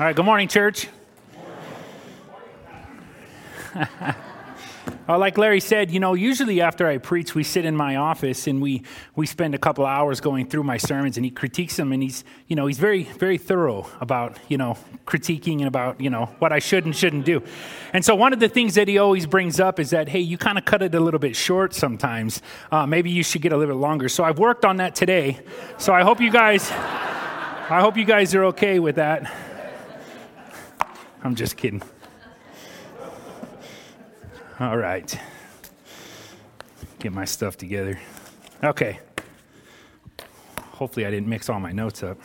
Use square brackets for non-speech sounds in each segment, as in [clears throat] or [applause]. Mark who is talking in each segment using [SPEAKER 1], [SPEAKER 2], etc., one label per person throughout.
[SPEAKER 1] All right, good morning, church. [laughs] Uh, like Larry said, you know, usually after I preach, we sit in my office and we, we spend a couple hours going through my sermons and he critiques them and he's, you know, he's very, very thorough about, you know, critiquing and about, you know, what I should and shouldn't do. And so one of the things that he always brings up is that, hey, you kind of cut it a little bit short sometimes. Uh, maybe you should get a little bit longer. So I've worked on that today. So I hope you guys, [laughs] I hope you guys are okay with that. I'm just kidding. All right. Get my stuff together. Okay. Hopefully, I didn't mix all my notes up.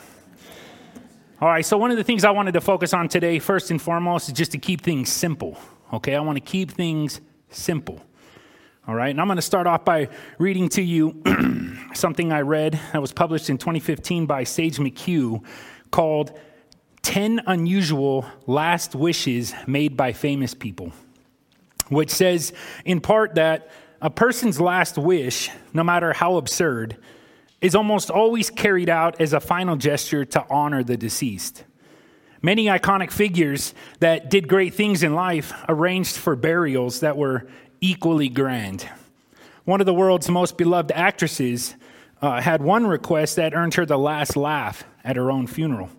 [SPEAKER 1] All right, so one of the things I wanted to focus on today, first and foremost, is just to keep things simple. Okay, I want to keep things simple. All right, and I'm going to start off by reading to you [clears throat] something I read that was published in 2015 by Sage McHugh called 10 Unusual Last Wishes Made by Famous People which says in part that a person's last wish, no matter how absurd, is almost always carried out as a final gesture to honor the deceased. Many iconic figures that did great things in life arranged for burials that were equally grand. One of the world's most beloved actresses uh, had one request that earned her the last laugh at her own funeral.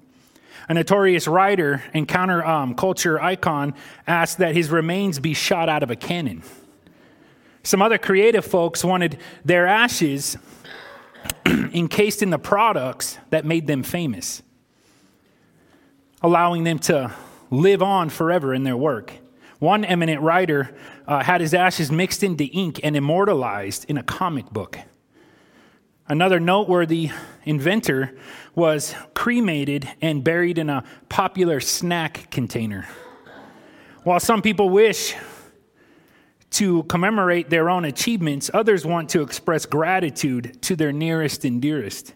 [SPEAKER 1] A notorious writer and counterculture um, culture icon asked that his remains be shot out of a cannon. Some other creative folks wanted their ashes [clears throat] encased in the products that made them famous, allowing them to live on forever in their work. One eminent writer uh, had his ashes mixed into ink and immortalized in a comic book. Another noteworthy inventor was cremated and buried in a popular snack container. While some people wish to commemorate their own achievements, others want to express gratitude to their nearest and dearest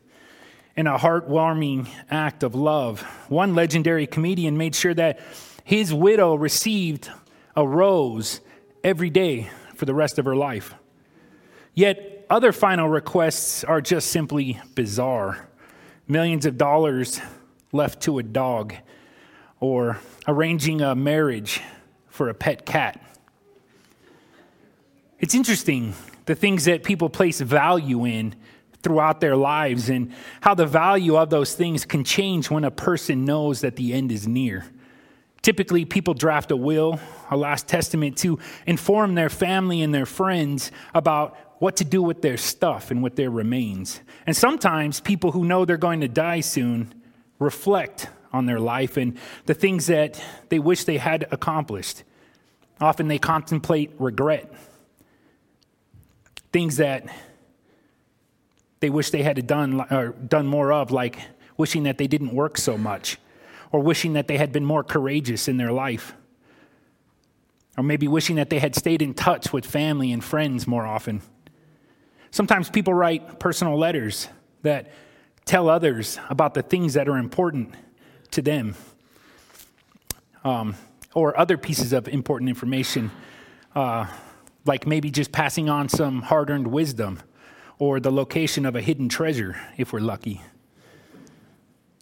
[SPEAKER 1] in a heartwarming act of love. One legendary comedian made sure that his widow received a rose every day for the rest of her life. Yet other final requests are just simply bizarre millions of dollars left to a dog, or arranging a marriage for a pet cat. It's interesting the things that people place value in throughout their lives and how the value of those things can change when a person knows that the end is near. Typically, people draft a will, a last testament to inform their family and their friends about what to do with their stuff and with their remains. And sometimes people who know they're going to die soon reflect on their life and the things that they wish they had accomplished. Often they contemplate regret, things that they wish they had done or done more of, like wishing that they didn't work so much, or wishing that they had been more courageous in their life, or maybe wishing that they had stayed in touch with family and friends more often. Sometimes people write personal letters that tell others about the things that are important to them, um, or other pieces of important information, uh, like maybe just passing on some hard earned wisdom or the location of a hidden treasure, if we're lucky.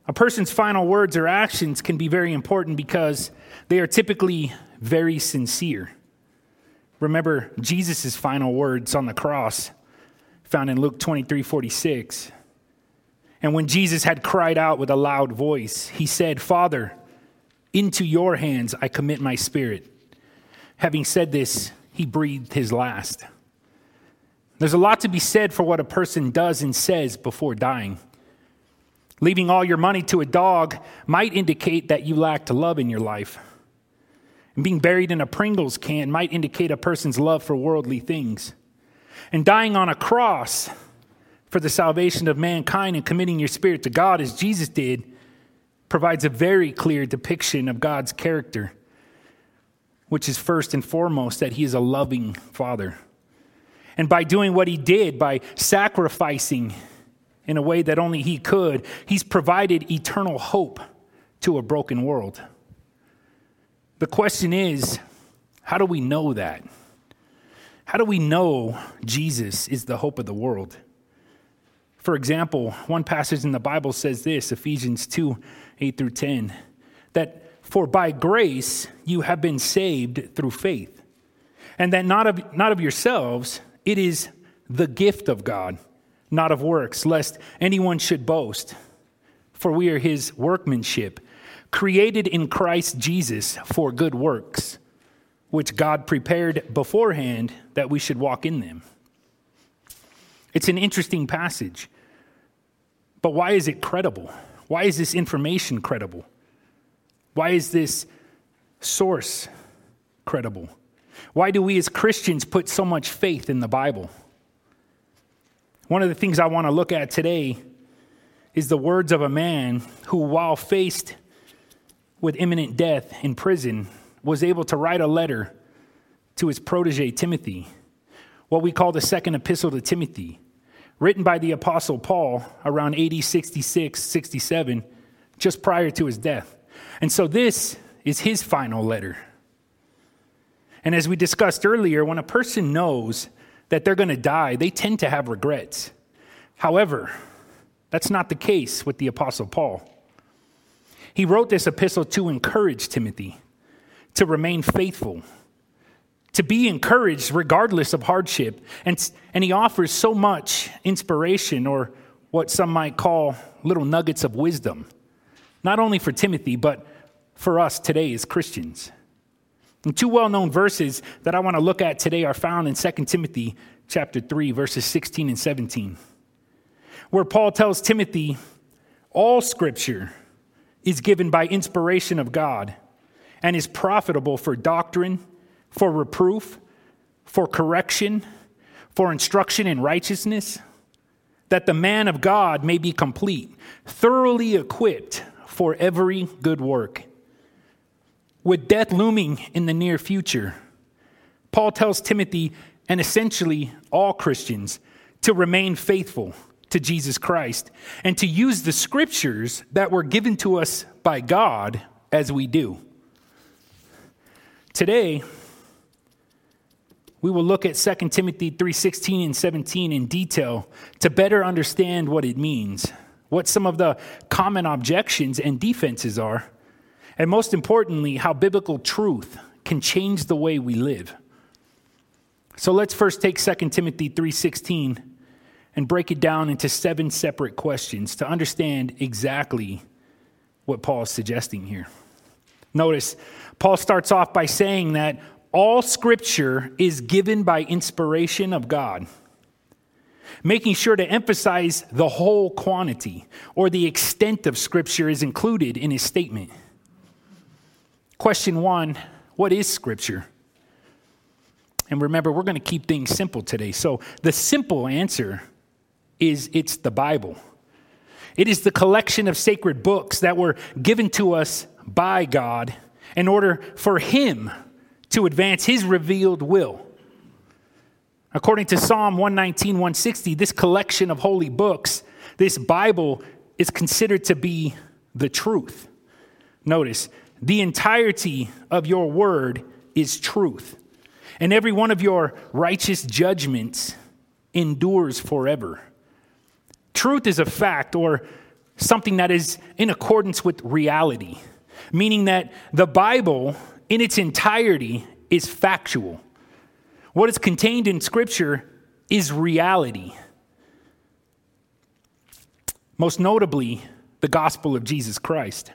[SPEAKER 1] A person's final words or actions can be very important because they are typically very sincere. Remember Jesus' final words on the cross found in Luke 23 46. And when Jesus had cried out with a loud voice, he said, Father, into your hands I commit my spirit. Having said this, he breathed his last. There's a lot to be said for what a person does and says before dying. Leaving all your money to a dog might indicate that you lacked love in your life. And being buried in a Pringles can might indicate a person's love for worldly things and dying on a cross for the salvation of mankind and committing your spirit to God as Jesus did provides a very clear depiction of God's character, which is first and foremost that He is a loving Father. And by doing what He did, by sacrificing in a way that only He could, He's provided eternal hope to a broken world. The question is how do we know that? How do we know Jesus is the hope of the world? For example, one passage in the Bible says this Ephesians 2 8 through 10 that For by grace you have been saved through faith, and that not of, not of yourselves, it is the gift of God, not of works, lest anyone should boast. For we are his workmanship, created in Christ Jesus for good works, which God prepared beforehand that we should walk in them. It's an interesting passage. But why is it credible? Why is this information credible? Why is this source credible? Why do we as Christians put so much faith in the Bible? One of the things I want to look at today is the words of a man who, while faced with imminent death in prison, was able to write a letter to his protege Timothy, what we call the second epistle to Timothy written by the Apostle Paul around AD 66, 67, just prior to his death. And so this is his final letter. And as we discussed earlier, when a person knows that they're going to die, they tend to have regrets. However, that's not the case with the Apostle Paul. He wrote this epistle to encourage Timothy to remain faithful to be encouraged regardless of hardship. And, and he offers so much inspiration, or what some might call little nuggets of wisdom, not only for Timothy, but for us today as Christians. And two well-known verses that I want to look at today are found in 2 Timothy chapter 3 verses 16 and 17. Where Paul tells Timothy, all scripture is given by inspiration of God and is profitable for doctrine, for reproof, for correction, for instruction in righteousness, that the man of God may be complete, thoroughly equipped for every good work. With death looming in the near future, Paul tells Timothy and essentially all Christians to remain faithful to Jesus Christ and to use the scriptures that were given to us by God as we do. Today, we will look at 2 Timothy 3:16 and 17 in detail to better understand what it means, what some of the common objections and defenses are, and most importantly, how biblical truth can change the way we live. So let's first take 2 Timothy 3:16 and break it down into seven separate questions to understand exactly what Paul is suggesting here. Notice Paul starts off by saying that all scripture is given by inspiration of God, making sure to emphasize the whole quantity or the extent of scripture is included in his statement. Question one What is scripture? And remember, we're going to keep things simple today. So the simple answer is it's the Bible. It is the collection of sacred books that were given to us by God in order for Him to advance his revealed will. According to Psalm 119, 160, this collection of holy books, this Bible, is considered to be the truth. Notice, the entirety of your word is truth, and every one of your righteous judgments endures forever. Truth is a fact or something that is in accordance with reality, meaning that the Bible in its entirety is factual. What is contained in Scripture is reality. Most notably, the gospel of Jesus Christ.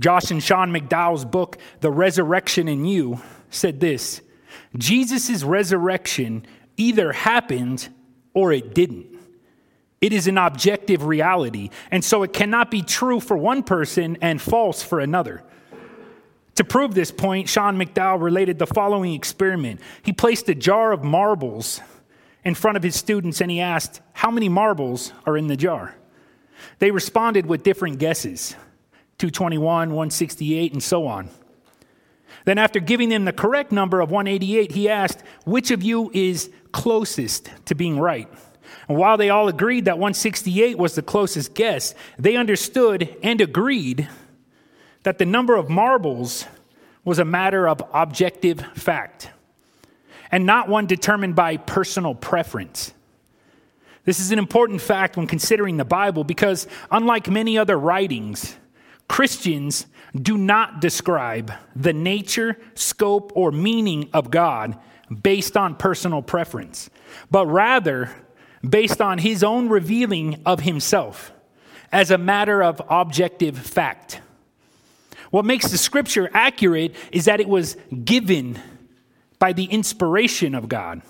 [SPEAKER 1] Josh and Sean McDowell's book, The Resurrection in You, said this Jesus' resurrection either happened or it didn't. It is an objective reality, and so it cannot be true for one person and false for another. To prove this point, Sean McDowell related the following experiment. He placed a jar of marbles in front of his students and he asked, How many marbles are in the jar? They responded with different guesses 221, 168, and so on. Then, after giving them the correct number of 188, he asked, Which of you is closest to being right? And while they all agreed that 168 was the closest guess, they understood and agreed that the number of marbles was a matter of objective fact and not one determined by personal preference. This is an important fact when considering the Bible because, unlike many other writings, Christians do not describe the nature, scope, or meaning of God based on personal preference, but rather based on his own revealing of himself as a matter of objective fact. What makes the scripture accurate is that it was given by the inspiration of God.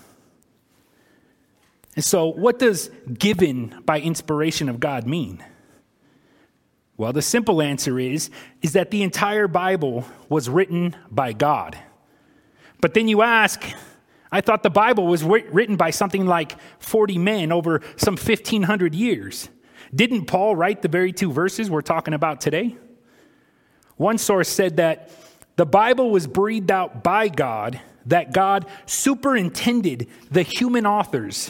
[SPEAKER 1] And so, what does given by inspiration of God mean? Well, the simple answer is, is that the entire Bible was written by God. But then you ask, I thought the Bible was written by something like 40 men over some 1,500 years. Didn't Paul write the very two verses we're talking about today? One source said that the Bible was breathed out by God, that God superintended the human authors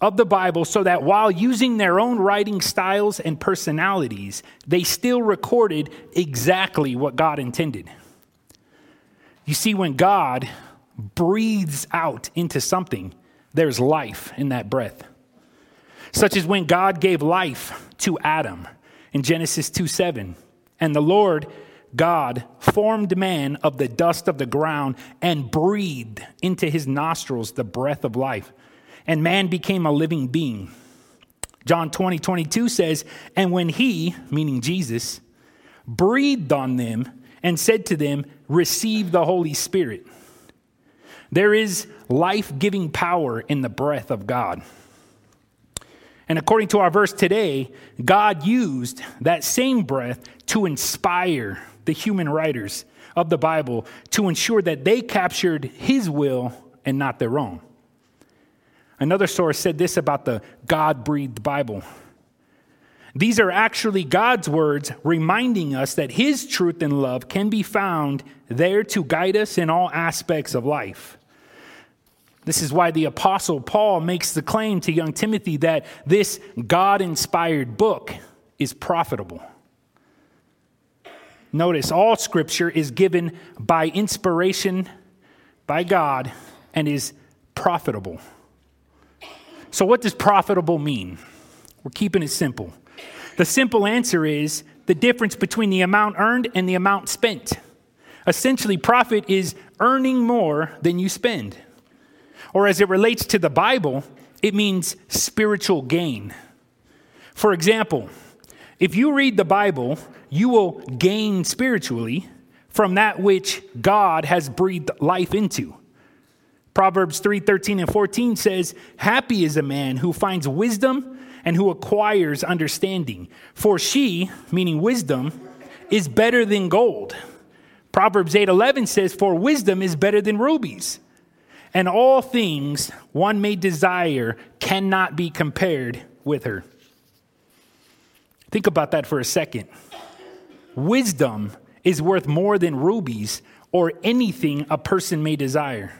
[SPEAKER 1] of the Bible so that while using their own writing styles and personalities, they still recorded exactly what God intended. You see, when God breathes out into something, there's life in that breath. Such as when God gave life to Adam in Genesis 2 7. And the Lord God formed man of the dust of the ground and breathed into his nostrils the breath of life and man became a living being. John 20, 22 says, And when he, meaning Jesus, breathed on them and said to them, Receive the Holy Spirit. There is life giving power in the breath of God. And according to our verse today, God used that same breath to inspire the human writers of the Bible to ensure that they captured his will and not their own. Another source said this about the God breathed Bible. These are actually God's words reminding us that His truth and love can be found there to guide us in all aspects of life. This is why the Apostle Paul makes the claim to young Timothy that this God inspired book is profitable. Notice all scripture is given by inspiration by God and is profitable. So, what does profitable mean? We're keeping it simple. The simple answer is the difference between the amount earned and the amount spent. Essentially, profit is earning more than you spend. Or as it relates to the Bible, it means spiritual gain. For example, if you read the Bible, you will gain spiritually from that which God has breathed life into. Proverbs 3 13 and 14 says, Happy is a man who finds wisdom and who acquires understanding, for she, meaning wisdom, is better than gold. Proverbs 8 11 says, For wisdom is better than rubies. And all things one may desire cannot be compared with her. Think about that for a second. Wisdom is worth more than rubies or anything a person may desire.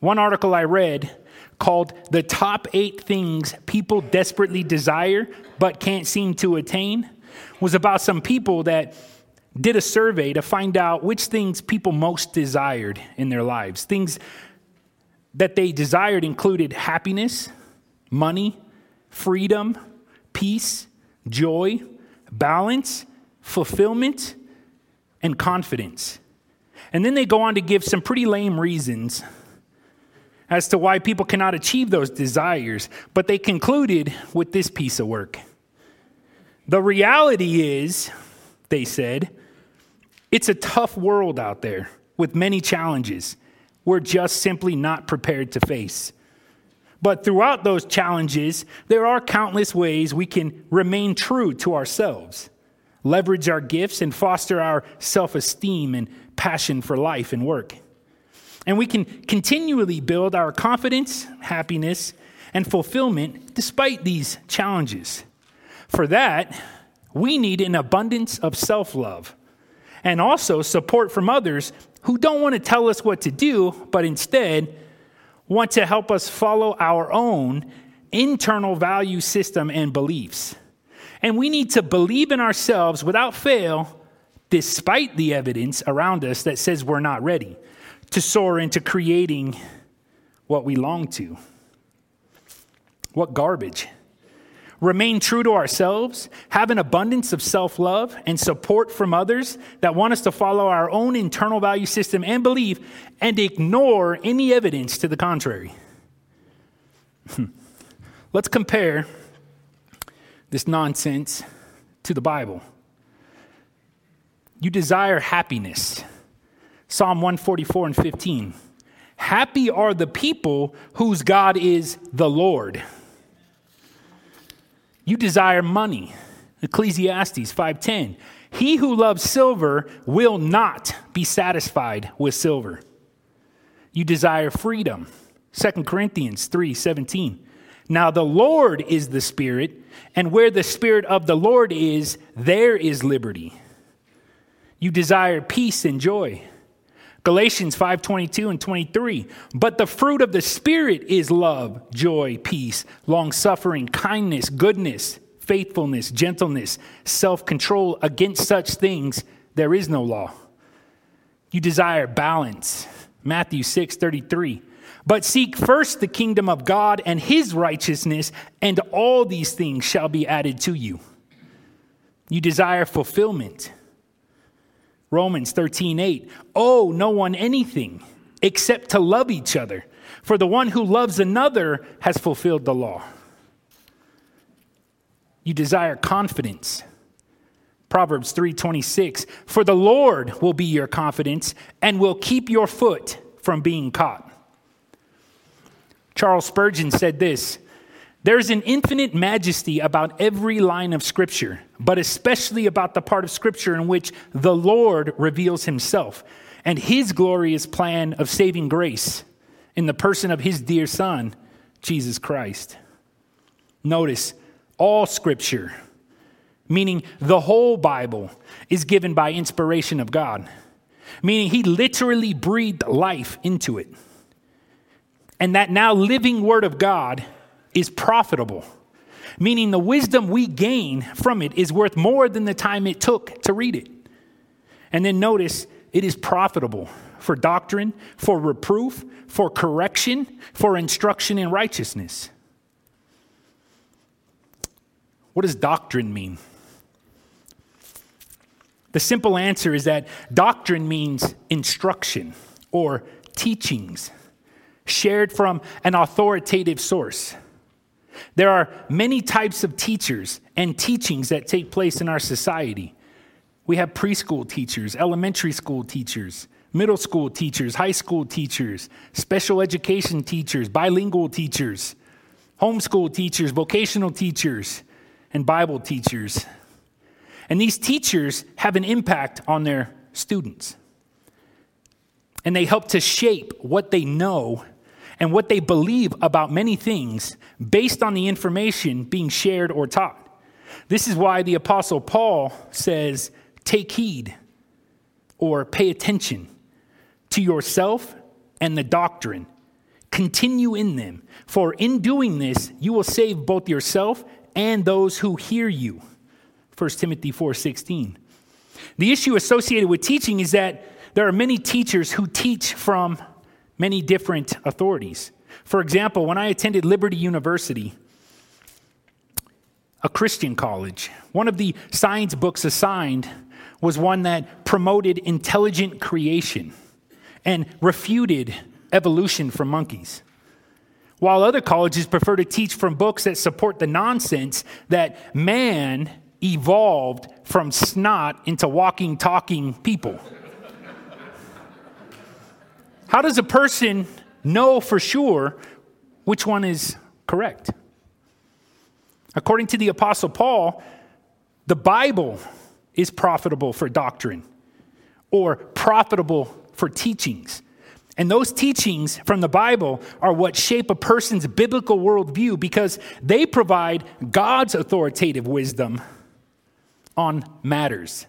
[SPEAKER 1] One article I read called The Top Eight Things People Desperately Desire But Can't Seem to Attain was about some people that did a survey to find out which things people most desired in their lives. Things that they desired included happiness, money, freedom, peace, joy, balance, fulfillment, and confidence. And then they go on to give some pretty lame reasons as to why people cannot achieve those desires, but they concluded with this piece of work. The reality is, they said, it's a tough world out there with many challenges we're just simply not prepared to face. But throughout those challenges, there are countless ways we can remain true to ourselves, leverage our gifts, and foster our self esteem and passion for life and work. And we can continually build our confidence, happiness, and fulfillment despite these challenges. For that, we need an abundance of self love and also support from others who don't want to tell us what to do, but instead want to help us follow our own internal value system and beliefs. And we need to believe in ourselves without fail, despite the evidence around us that says we're not ready to soar into creating what we long to. What garbage. Remain true to ourselves, have an abundance of self love and support from others that want us to follow our own internal value system and belief and ignore any evidence to the contrary. [laughs] Let's compare this nonsense to the Bible. You desire happiness. Psalm 144 and 15. Happy are the people whose God is the Lord. You desire money. Ecclesiastes 5:10. He who loves silver will not be satisfied with silver. You desire freedom. 2 Corinthians 3:17. Now the Lord is the Spirit, and where the Spirit of the Lord is, there is liberty. You desire peace and joy. Galatians 5:22 and 23. But the fruit of the spirit is love, joy, peace, long-suffering, kindness, goodness, faithfulness, gentleness, self-control. Against such things there is no law. You desire balance. Matthew 6:33. But seek first the kingdom of God and his righteousness, and all these things shall be added to you. You desire fulfillment. Romans 13, 8. Owe no one anything except to love each other, for the one who loves another has fulfilled the law. You desire confidence. Proverbs 3:26 For the Lord will be your confidence and will keep your foot from being caught. Charles Spurgeon said this There's an infinite majesty about every line of Scripture, but especially about the part of Scripture in which the Lord reveals Himself and His glorious plan of saving grace in the person of His dear Son, Jesus Christ. Notice, all Scripture, meaning the whole Bible, is given by inspiration of God, meaning He literally breathed life into it and that now living word of God is profitable, meaning the wisdom we gain from it is worth more than the time it took to read it. And then notice it is profitable for doctrine, for reproof, for correction, for instruction in righteousness. What does doctrine mean? The simple answer is that doctrine means instruction or teachings shared from an authoritative source. There are many types of teachers and teachings that take place in our society. We have preschool teachers, elementary school teachers, middle school teachers, high school teachers, special education teachers, bilingual teachers, homeschool teachers, vocational teachers, and Bible teachers. And these teachers have an impact on their students. And they help to shape what they know and what they believe about many things based on the information being shared or taught. This is why the Apostle Paul says, Take heed or pay attention to yourself and the doctrine. Continue in them, for in doing this, you will save both yourself and those who hear you. 1 Timothy 4:16. The issue associated with teaching is that there are many teachers who teach from many different authorities. For example, when I attended Liberty University, a Christian college, one of the science books assigned was one that promoted intelligent creation and refuted evolution from monkeys. While other colleges prefer to teach from books that support the nonsense that man evolved from snot into walking, talking people. How does a person know for sure which one is correct? According to the Apostle Paul, the Bible is profitable for doctrine or profitable for teachings. And those teachings from the Bible are what shape a person's biblical worldview because they provide God's authoritative wisdom on matters.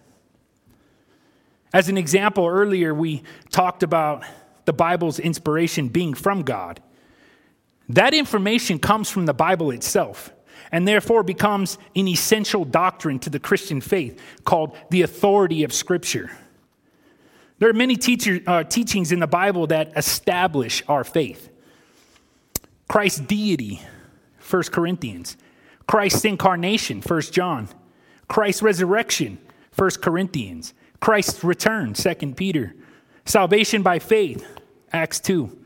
[SPEAKER 1] As an example, earlier we talked about the Bible's inspiration being from God. That information comes from the Bible itself and therefore becomes an essential doctrine to the Christian faith called the authority of Scripture. There are many teacher, uh, teachings in the Bible that establish our faith. Christ's deity, 1 Corinthians. Christ's incarnation, 1 John. Christ's resurrection, 1 Corinthians. Christ's return, 2 Peter. Salvation by faith, Acts 2.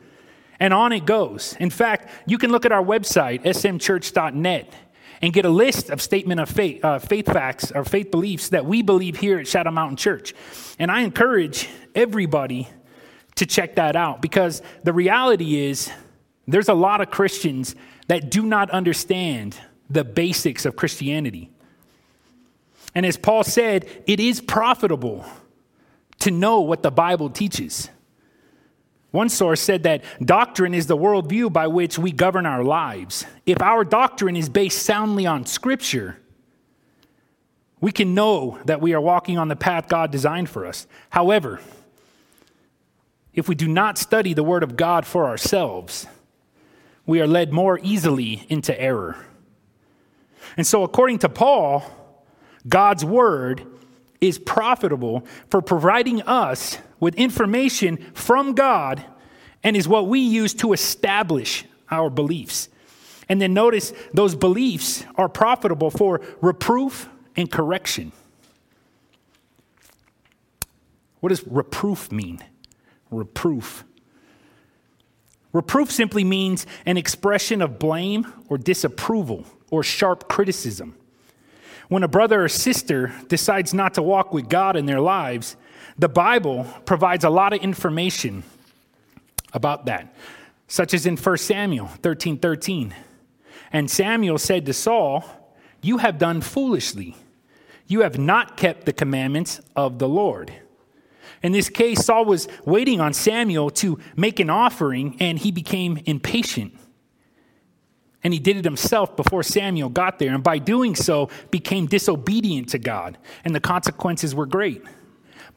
[SPEAKER 1] And on it goes. In fact, you can look at our website, smchurch.net, and get a list of statement of faith, uh, faith facts or faith beliefs that we believe here at Shadow Mountain Church. And I encourage everybody to check that out because the reality is there's a lot of Christians that do not understand the basics of Christianity. And as Paul said, it is profitable to know what the Bible teaches. One source said that doctrine is the worldview by which we govern our lives. If our doctrine is based soundly on Scripture, we can know that we are walking on the path God designed for us. However, if we do not study the Word of God for ourselves, we are led more easily into error. And so, according to Paul, God's Word is profitable for providing us with information from God and is what we use to establish our beliefs. And then notice those beliefs are profitable for reproof and correction. What does reproof mean? Reproof. Reproof simply means an expression of blame or disapproval or sharp criticism. When a brother or sister decides not to walk with God in their lives, the Bible provides a lot of information about that, such as in 1 Samuel 13 13. And Samuel said to Saul, You have done foolishly. You have not kept the commandments of the Lord. In this case, Saul was waiting on Samuel to make an offering, and he became impatient. And he did it himself before Samuel got there, and by doing so, became disobedient to God, and the consequences were great.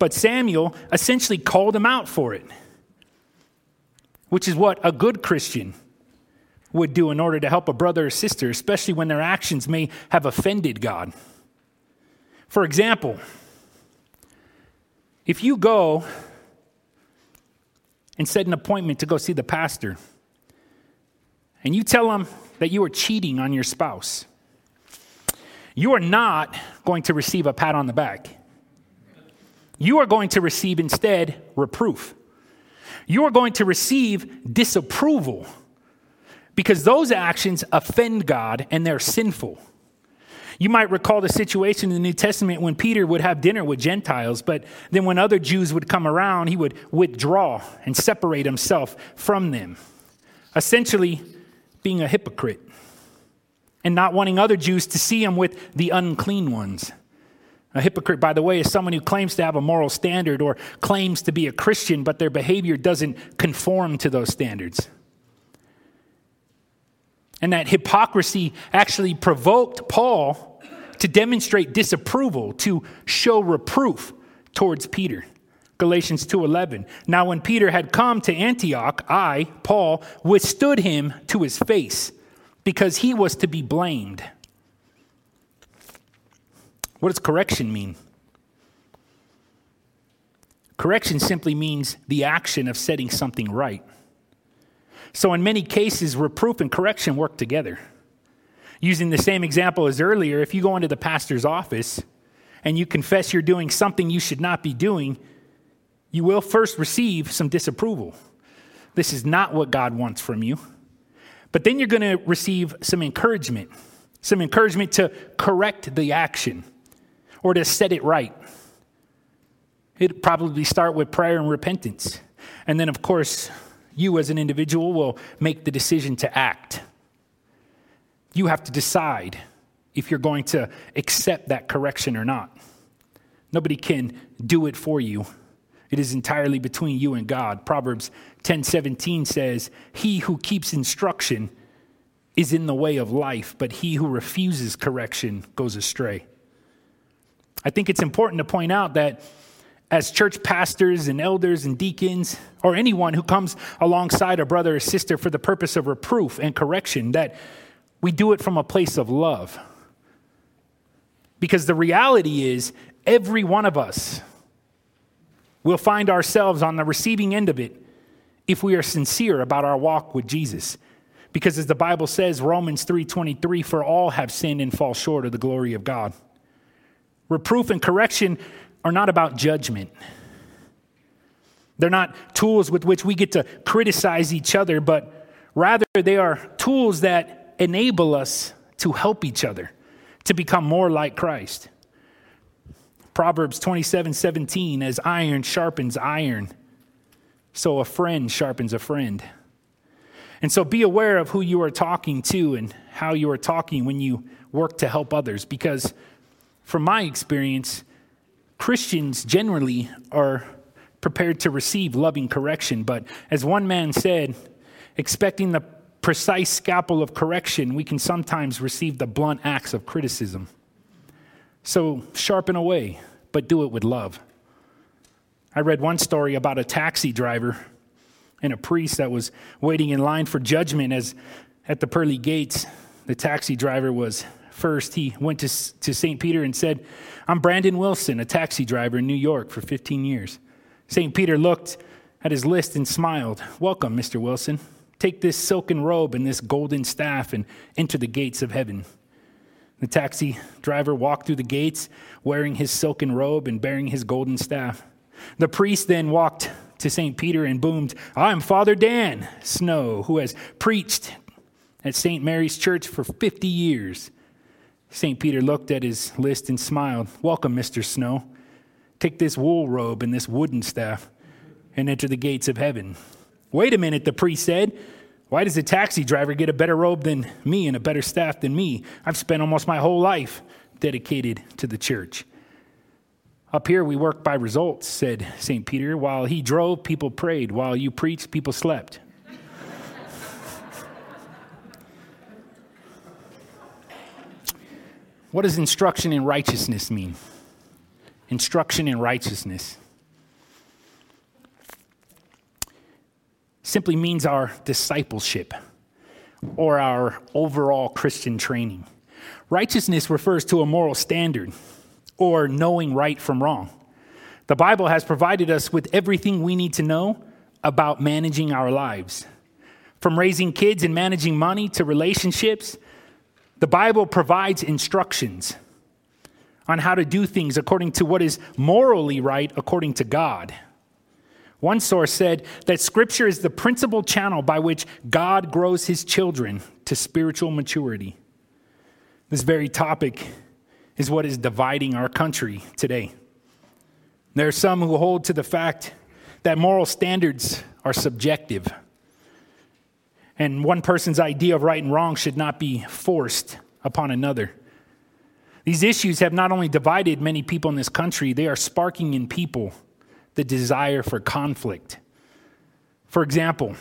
[SPEAKER 1] But Samuel essentially called him out for it, which is what a good Christian would do in order to help a brother or sister, especially when their actions may have offended God. For example, if you go and set an appointment to go see the pastor, and you tell him that you are cheating on your spouse, you are not going to receive a pat on the back you are going to receive instead reproof. You are going to receive disapproval because those actions offend God and they're sinful. You might recall the situation in the New Testament when Peter would have dinner with Gentiles, but then when other Jews would come around, he would withdraw and separate himself from them, essentially being a hypocrite and not wanting other Jews to see him with the unclean ones. A hypocrite, by the way, is someone who claims to have a moral standard or claims to be a Christian, but their behavior doesn't conform to those standards. And that hypocrisy actually provoked Paul to demonstrate disapproval, to show reproof towards Peter. Galatians 2:11. Now when Peter had come to Antioch, I, Paul, withstood him to his face because he was to be blamed. What does correction mean? Correction simply means the action of setting something right. So, in many cases, reproof and correction work together. Using the same example as earlier, if you go into the pastor's office and you confess you're doing something you should not be doing, you will first receive some disapproval. This is not what God wants from you. But then you're going to receive some encouragement, some encouragement to correct the action or to set it right. It'd probably start with prayer and repentance. And then, of course, you as an individual will make the decision to act. You have to decide if you're going to accept that correction or not. Nobody can do it for you. It is entirely between you and God. Proverbs 10:17 says, "He who keeps instruction is in the way of life, but he who refuses correction goes astray." I think it's important to point out that as church pastors and elders and deacons, or anyone who comes alongside a brother or sister for the purpose of reproof and correction, that we do it from a place of love. Because the reality is, every one of us will find ourselves on the receiving end of it if we are sincere about our walk with Jesus. Because as the Bible says, Romans 3:23, for all have sinned and fall short of the glory of God. Reproof and correction are not about judgment. They're not tools with which we get to criticize each other, but rather they are tools that enable us to help each other to become more like Christ. Proverbs 27 17, as iron sharpens iron, so a friend sharpens a friend. And so be aware of who you are talking to and how you are talking when you work to help others. Because from my experience, Christians generally are prepared to receive loving correction. But as one man said, expecting the precise scalpel of correction, we can sometimes receive the blunt axe of criticism. So sharpen away, but do it with love. I read one story about a taxi driver and a priest that was waiting in line for judgment as at the pearly gates the taxi driver was first he went to, to st peter and said i'm brandon wilson a taxi driver in new york for 15 years st peter looked at his list and smiled welcome mr wilson take this silken robe and this golden staff and enter the gates of heaven the taxi driver walked through the gates wearing his silken robe and bearing his golden staff the priest then walked to St. Peter and boomed, I'm Father Dan Snow, who has preached at St. Mary's Church for 50 years. St. Peter looked at his list and smiled. Welcome, Mr. Snow. Take this wool robe and this wooden staff and enter the gates of heaven. Wait a minute, the priest said. Why does a taxi driver get a better robe than me and a better staff than me? I've spent almost my whole life dedicated to the church. Up here, we work by results, said St. Peter. While he drove, people prayed. While you preached, people slept. What does instruction in righteousness mean? Instruction in righteousness simply means our discipleship or our overall Christian training. Righteousness refers to a moral standard or knowing right from wrong. The Bible has provided us with everything we need to know about managing our lives. From raising kids and managing money to relationships, the Bible provides instructions on how to do things according to what is morally right according to God. One source said that Scripture is the principal channel by which God grows his children to spiritual maturity. This very topic is what is dividing our country today. There are some who hold to the fact that moral standards are subjective. And one person's idea of right and wrong should not be forced upon another. These issues have not only divided many people in this country, they are sparking in people the desire for conflict. For example,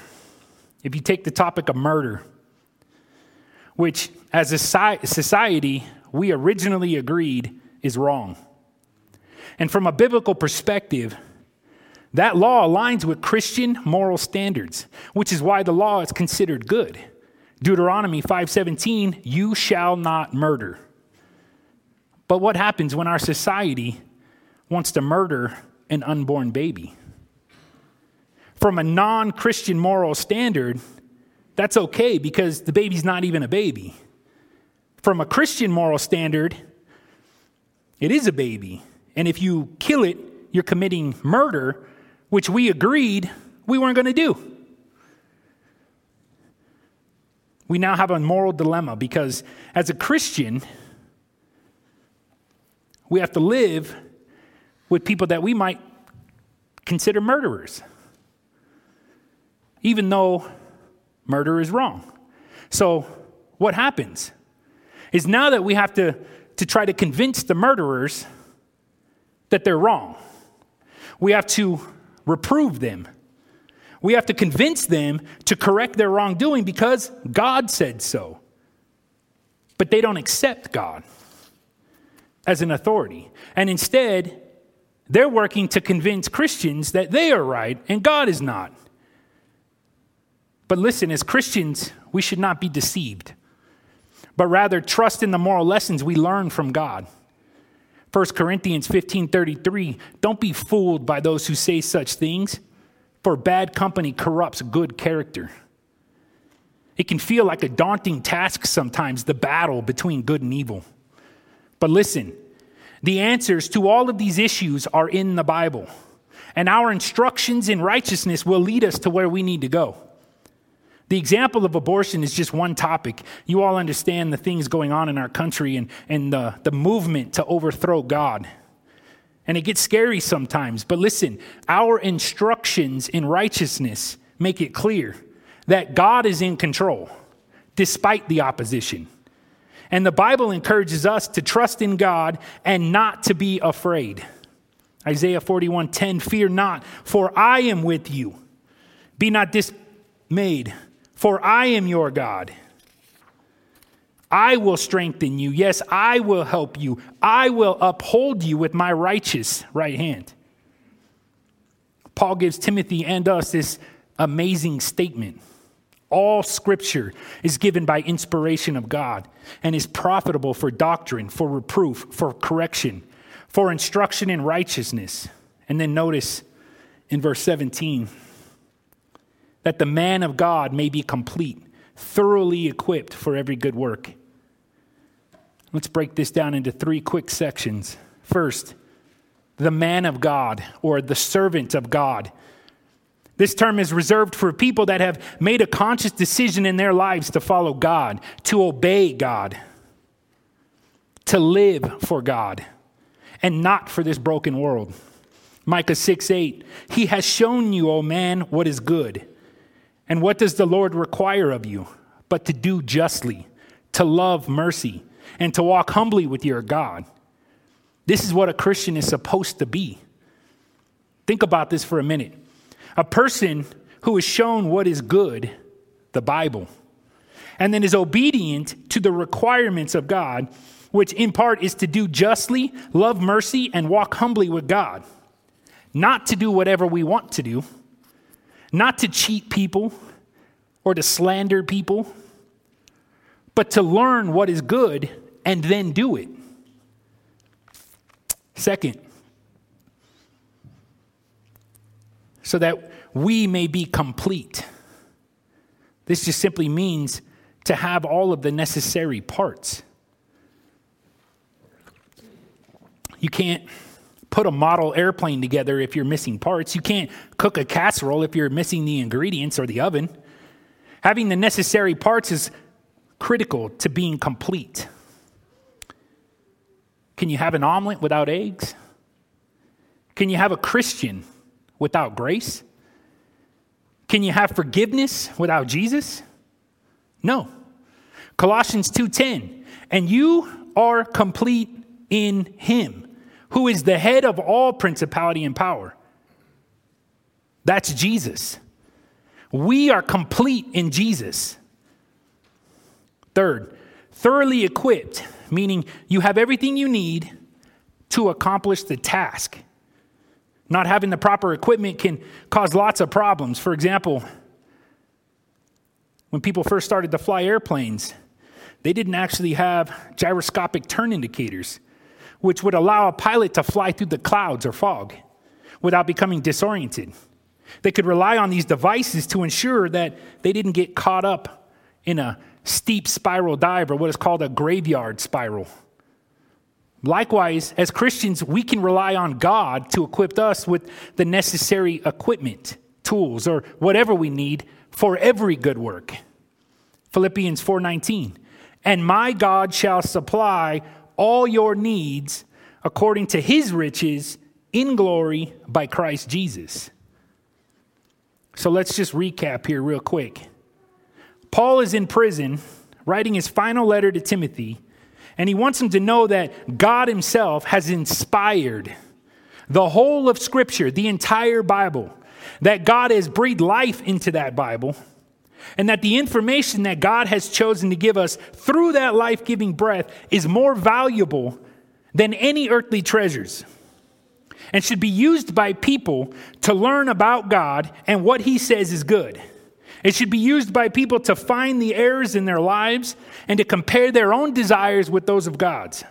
[SPEAKER 1] if you take the topic of murder, which as a society we originally agreed is wrong. And from a biblical perspective, that law aligns with Christian moral standards, which is why the law is considered good. Deuteronomy 5:17, you shall not murder. But what happens when our society wants to murder an unborn baby? From a non-Christian moral standard, that's okay because the baby's not even a baby from a Christian moral standard, it is a baby. And if you kill it, you're committing murder, which we agreed we weren't going to do. We now have a moral dilemma because as a Christian, we have to live with people that we might consider murderers, even though murder is wrong. So, what happens? is now that we have to, to try to convince the murderers that they're wrong. We have to reprove them. We have to convince them to correct their wrongdoing because God said so. But they don't accept God as an authority. And instead, they're working to convince Christians that they are right and God is not. But listen, as Christians, we should not be deceived but rather trust in the moral lessons we learn from God. 1 Corinthians 15:33 Don't be fooled by those who say such things, for bad company corrupts good character. It can feel like a daunting task sometimes, the battle between good and evil. But listen, the answers to all of these issues are in the Bible, and our instructions in righteousness will lead us to where we need to go. The example of abortion is just one topic. You all understand the things going on in our country and, and the, the movement to overthrow God. And it gets scary sometimes. But listen, our instructions in righteousness make it clear that God is in control despite the opposition. And the Bible encourages us to trust in God and not to be afraid. Isaiah 41:10 Fear not, for I am with you. Be not dismayed, for I am your God. I will strengthen you. Yes, I will help you. I will uphold you with my righteous right hand. Paul gives Timothy and us this amazing statement. All scripture is given by inspiration of God and is profitable for doctrine, for reproof, for correction, for instruction in righteousness. And then notice in verse 17 that the man of God may be complete, thoroughly equipped for every good work. Let's break this down into three quick sections. First, the man of God or the servant of God. This term is reserved for people that have made a conscious decision in their lives to follow God, to obey God, to live for God, and not for this broken world. Micah 6 8, He has shown you, O man, what is good. And what does the Lord require of you? But to do justly, to love mercy, and to walk humbly with your God. This is what a Christian is supposed to be. Think about this for a minute. A person who is shown what is good, the Bible, and then is obedient to the requirements of God, which in part is to do justly, love mercy, and walk humbly with God. Not to do whatever we want to do not to cheat people or to slander people, but to learn what is good and then do it. Second, so that we may be complete. This just simply means to have all of the necessary parts. You can't put a model airplane together if you're missing parts. You can't cook a casserole if you're missing the ingredients or the oven. Having the necessary parts is critical to being complete. Can you have an omelet without eggs? Can you have a Christian without grace? Can you have forgiveness without Jesus? No. Colossians 2:10, and you are complete in him who is the head of all principality and power. That's Jesus. We are complete in Jesus. Third, thoroughly equipped, meaning you have everything you need to accomplish the task. Not having the proper equipment can cause lots of problems. For example, when people first started to fly airplanes, they didn't actually have gyroscopic turn indicators which would allow a pilot to fly through the clouds or fog without becoming disoriented. They could rely on these devices to ensure that they didn't get caught up in a steep spiral dive or what is called a graveyard spiral. Likewise, as Christians, we can rely on God to equip us with the necessary equipment, tools, or whatever we need for every good work. Philippians 4:19. And my God shall supply all your needs according to his riches in glory by Christ Jesus. So let's just recap here, real quick. Paul is in prison, writing his final letter to Timothy, and he wants him to know that God himself has inspired the whole of Scripture, the entire Bible, that God has breathed life into that Bible and that the information that God has chosen to give us through that life giving breath is more valuable than any earthly treasures and should be used by people to learn about God and what He says is good. It should be used by people to find the errors in their lives and to compare their own desires with those of God's.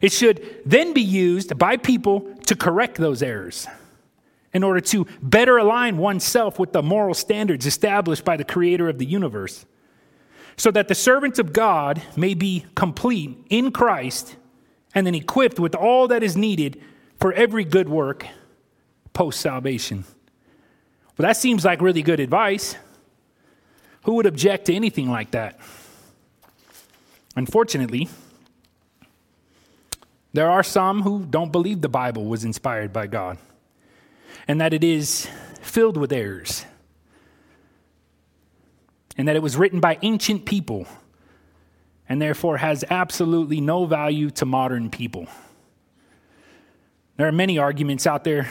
[SPEAKER 1] It should then be used by people to correct those errors in order to better align oneself with the moral standards established by the creator of the universe. so that the servants of God may be complete in Christ and then equipped with all that is needed for every good work post salvation. Well, that seems like really good advice. Who would object to anything like that? Unfortunately, there are some who don't believe the Bible was inspired by God and that it is filled with errors and that it was written by ancient people and therefore has absolutely no value to modern people. There are many arguments out there,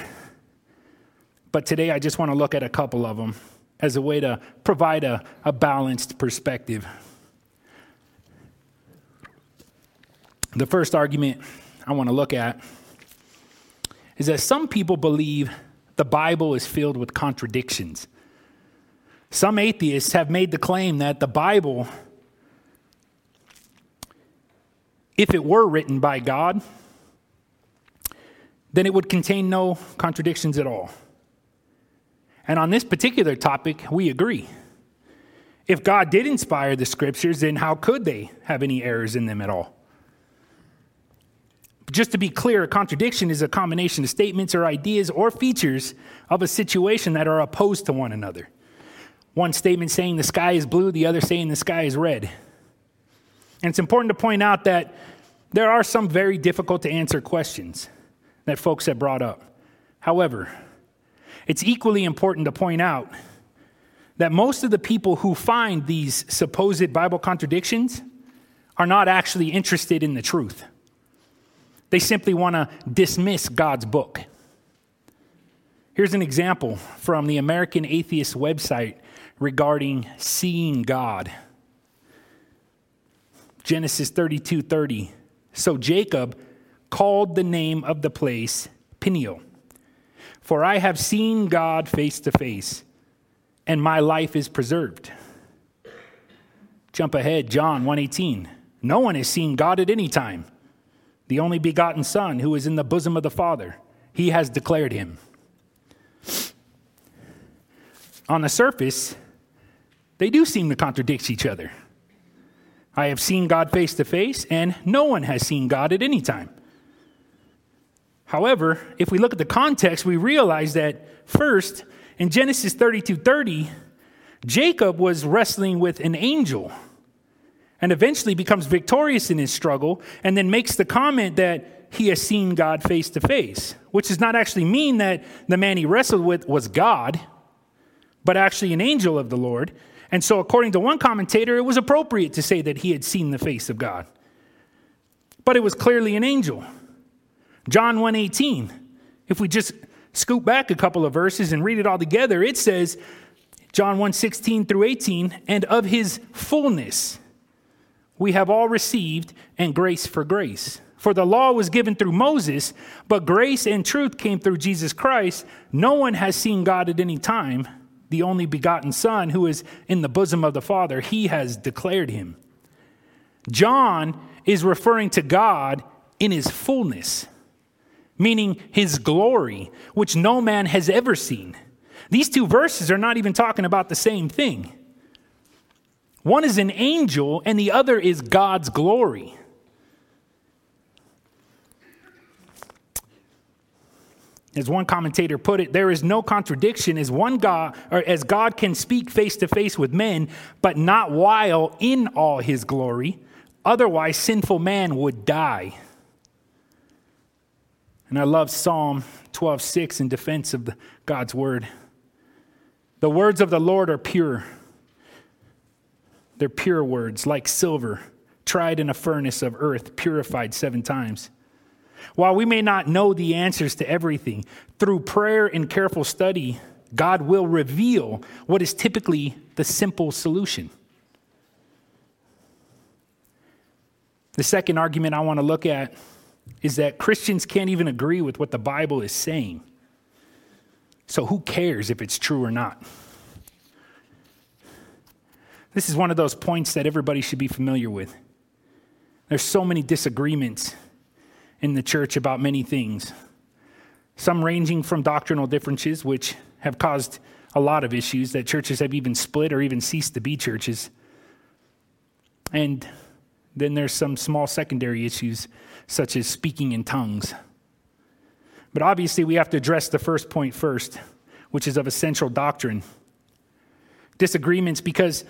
[SPEAKER 1] but today I just want to look at a couple of them as a way to provide a, a balanced perspective. The first argument I want to look at is that some people believe the Bible is filled with contradictions. Some atheists have made the claim that the Bible, if it were written by God, then it would contain no contradictions at all. And on this particular topic, we agree. If God did inspire the scriptures, then how could they have any errors in them at all? Just to be clear, a contradiction is a combination of statements or ideas or features of a situation that are opposed to one another. One statement saying the sky is blue, the other saying the sky is red. And it's important to point out that there are some very difficult to answer questions that folks have brought up. However, it's equally important to point out that most of the people who find these supposed Bible contradictions are not actually interested in the truth. They simply want to dismiss God's book. Here's an example from the American Atheist website regarding seeing God. Genesis 32 30. So Jacob called the name of the place Peniel, for I have seen God face to face, and my life is preserved. Jump ahead, John 118. No one has seen God at any time. The only begotten Son who is in the bosom of the Father, he has declared him. On the surface, they do seem to contradict each other. I have seen God face to face, and no one has seen God at any time. However, if we look at the context, we realize that first, in Genesis 32 30, Jacob was wrestling with an angel and eventually becomes victorious in his struggle and then makes the comment that he has seen God face to face, which does not actually mean that the man he wrestled with was God, but actually an angel of the Lord. And so, according to one commentator, it was appropriate to say that he had seen the face of God. But it was clearly an angel. John 1:18. If we just scoop back a couple of verses and read it all together, it says John 1:16 through 18, and of his fullness we have all received and grace for grace. For the law was given through Moses, but grace and truth came through Jesus Christ. No one has seen God at any time the only begotten Son, who is in the bosom of the Father, he has declared him. John is referring to God in his fullness, meaning his glory, which no man has ever seen. These two verses are not even talking about the same thing. One is an angel, and the other is God's glory. As one commentator put it, there is no contradiction as one God or as God can speak face to face with men, but not while in all his glory. Otherwise, sinful man would die. And I love Psalm 12:6 in defense of God's word. The words of the Lord are pure. They're pure words, like silver, tried in a furnace of earth, purified seven times. While we may not know the answers to everything, through prayer and careful study, God will reveal what is typically the simple solution. The second argument I want to look at is that Christians can't even agree with what the Bible is saying. So who cares if it's true or not? This is one of those points that everybody should be familiar with. There's so many disagreements in the church about many things, some ranging from doctrinal differences, which have caused a lot of issues that churches have even split or even ceased to be churches. And then there's some small secondary issues, such as speaking in tongues. But obviously, we have to address the first point first, which is of essential doctrine. Disagreements, because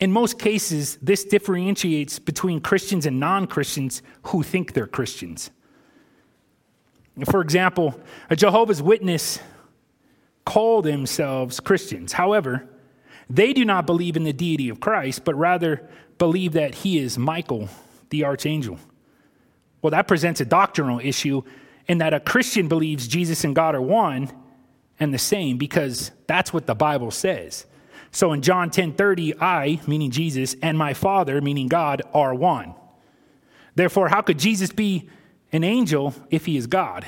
[SPEAKER 1] in most cases, this differentiates between Christians and non Christians who think they're Christians. For example, a Jehovah's Witness call themselves Christians. However, they do not believe in the deity of Christ, but rather believe that he is Michael, the archangel. Well, that presents a doctrinal issue in that a Christian believes Jesus and God are one and the same because that's what the Bible says. So in John 10 30, I, meaning Jesus, and my Father, meaning God, are one. Therefore, how could Jesus be an angel if he is God?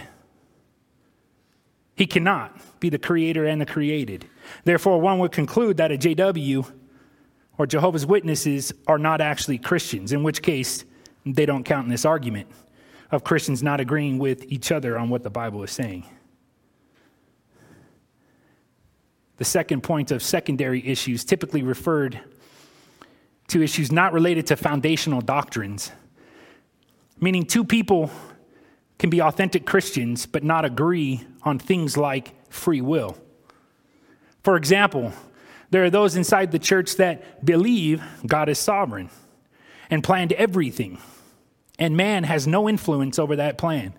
[SPEAKER 1] He cannot be the creator and the created. Therefore, one would conclude that a JW or Jehovah's Witnesses are not actually Christians, in which case they don't count in this argument of Christians not agreeing with each other on what the Bible is saying. The second point of secondary issues, typically referred to issues not related to foundational doctrines, meaning two people can be authentic Christians but not agree on things like free will. For example, there are those inside the church that believe God is sovereign and planned everything, and man has no influence over that plan,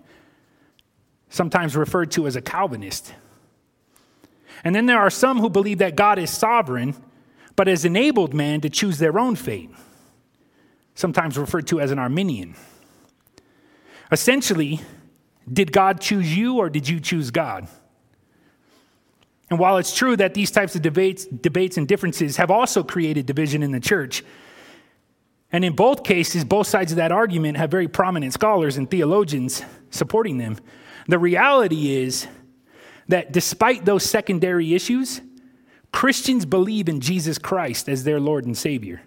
[SPEAKER 1] sometimes referred to as a Calvinist. And then there are some who believe that God is sovereign, but has enabled man to choose their own fate, sometimes referred to as an Arminian. Essentially, did God choose you or did you choose God? And while it's true that these types of debates, debates and differences have also created division in the church, and in both cases, both sides of that argument have very prominent scholars and theologians supporting them, the reality is that despite those secondary issues, Christians believe in Jesus Christ as their Lord and Savior.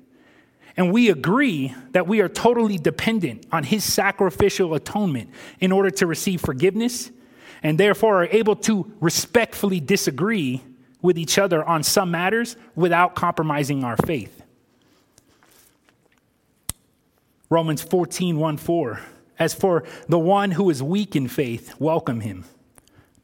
[SPEAKER 1] And we agree that we are totally dependent on his sacrificial atonement in order to receive forgiveness and therefore are able to respectfully disagree with each other on some matters without compromising our faith. Romans 14, 1 4. As for the one who is weak in faith, welcome him,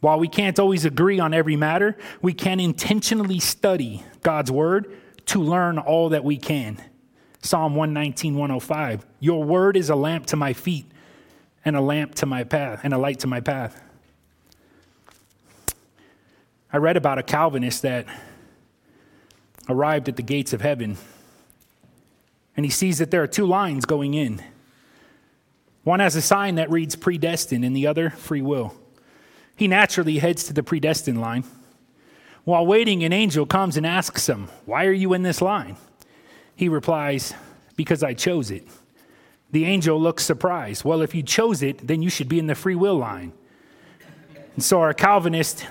[SPEAKER 1] While we can't always agree on every matter, we can intentionally study God's word to learn all that we can. Psalm 119, 105. Your word is a lamp to my feet and a lamp to my path and a light to my path. I read about a Calvinist that arrived at the gates of heaven and he sees that there are two lines going in. One has a sign that reads predestined and the other free will. He naturally heads to the predestined line. While waiting, an angel comes and asks him, Why are you in this line? He replies, Because I chose it. The angel looks surprised. Well, if you chose it, then you should be in the free will line. And so our Calvinist,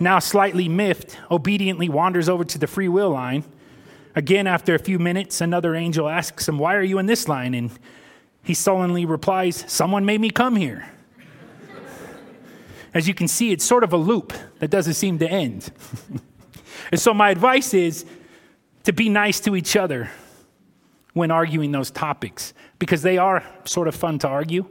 [SPEAKER 1] now slightly miffed, obediently wanders over to the free will line. Again, after a few minutes, another angel asks him, Why are you in this line? And he sullenly replies, Someone made me come here. As you can see, it's sort of a loop that doesn't seem to end. [laughs] and so, my advice is to be nice to each other when arguing those topics because they are sort of fun to argue,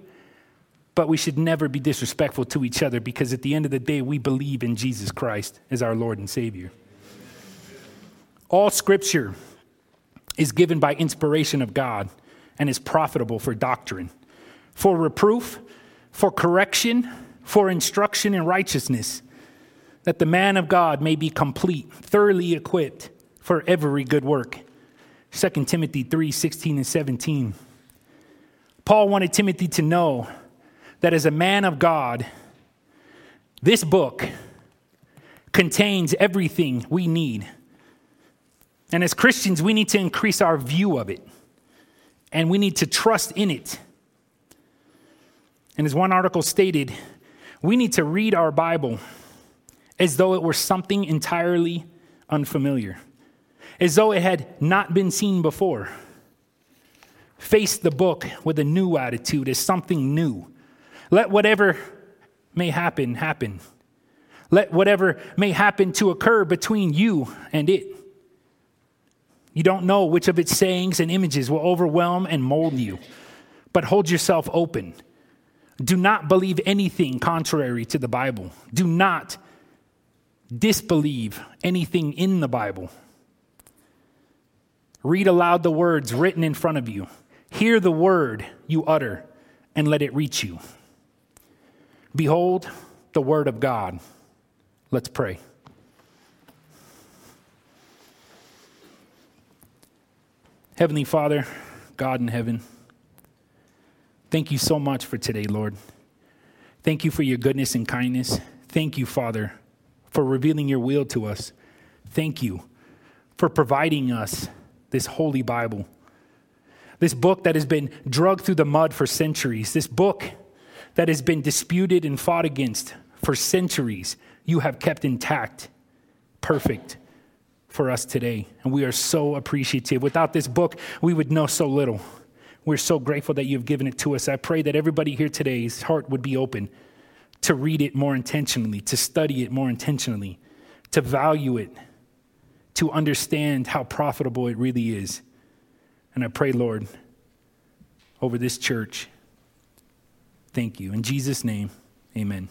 [SPEAKER 1] but we should never be disrespectful to each other because at the end of the day, we believe in Jesus Christ as our Lord and Savior. All scripture is given by inspiration of God and is profitable for doctrine, for reproof, for correction, for instruction in righteousness, that the man of God may be complete, thoroughly equipped for every good work. 2 Timothy 3 16 and 17. Paul wanted Timothy to know that as a man of God, this book contains everything we need. And as Christians, we need to increase our view of it. and we need to trust in it. And as one article stated, we need to read our Bible as though it were something entirely unfamiliar, as though it had not been seen before. Face the book with a new attitude as something new. Let whatever may happen happen. Let whatever may happen to occur between you and it. You don't know which of its sayings and images will overwhelm and mold you, but hold yourself open. Do not believe anything contrary to the Bible. Do not disbelieve anything in the Bible. Read aloud the words written in front of you. Hear the word you utter and let it reach you. Behold the word of God. Let's pray. Heavenly Father, God in heaven, thank you so much for today, Lord. Thank you for your goodness and kindness. Thank you, Father, for revealing your will to us. Thank you for providing us this holy Bible. This book that has been drugged through the mud for centuries. This book that has been disputed and fought against for centuries. You have kept intact, perfect for us today. And we are so appreciative. Without this book, we would know so little. We're so grateful that you've given it to us. I pray that everybody here today's heart would be open to read it more intentionally, to study it more intentionally, to value it, to understand how profitable it really is. And I pray, Lord, over this church, thank you. In Jesus' name, amen.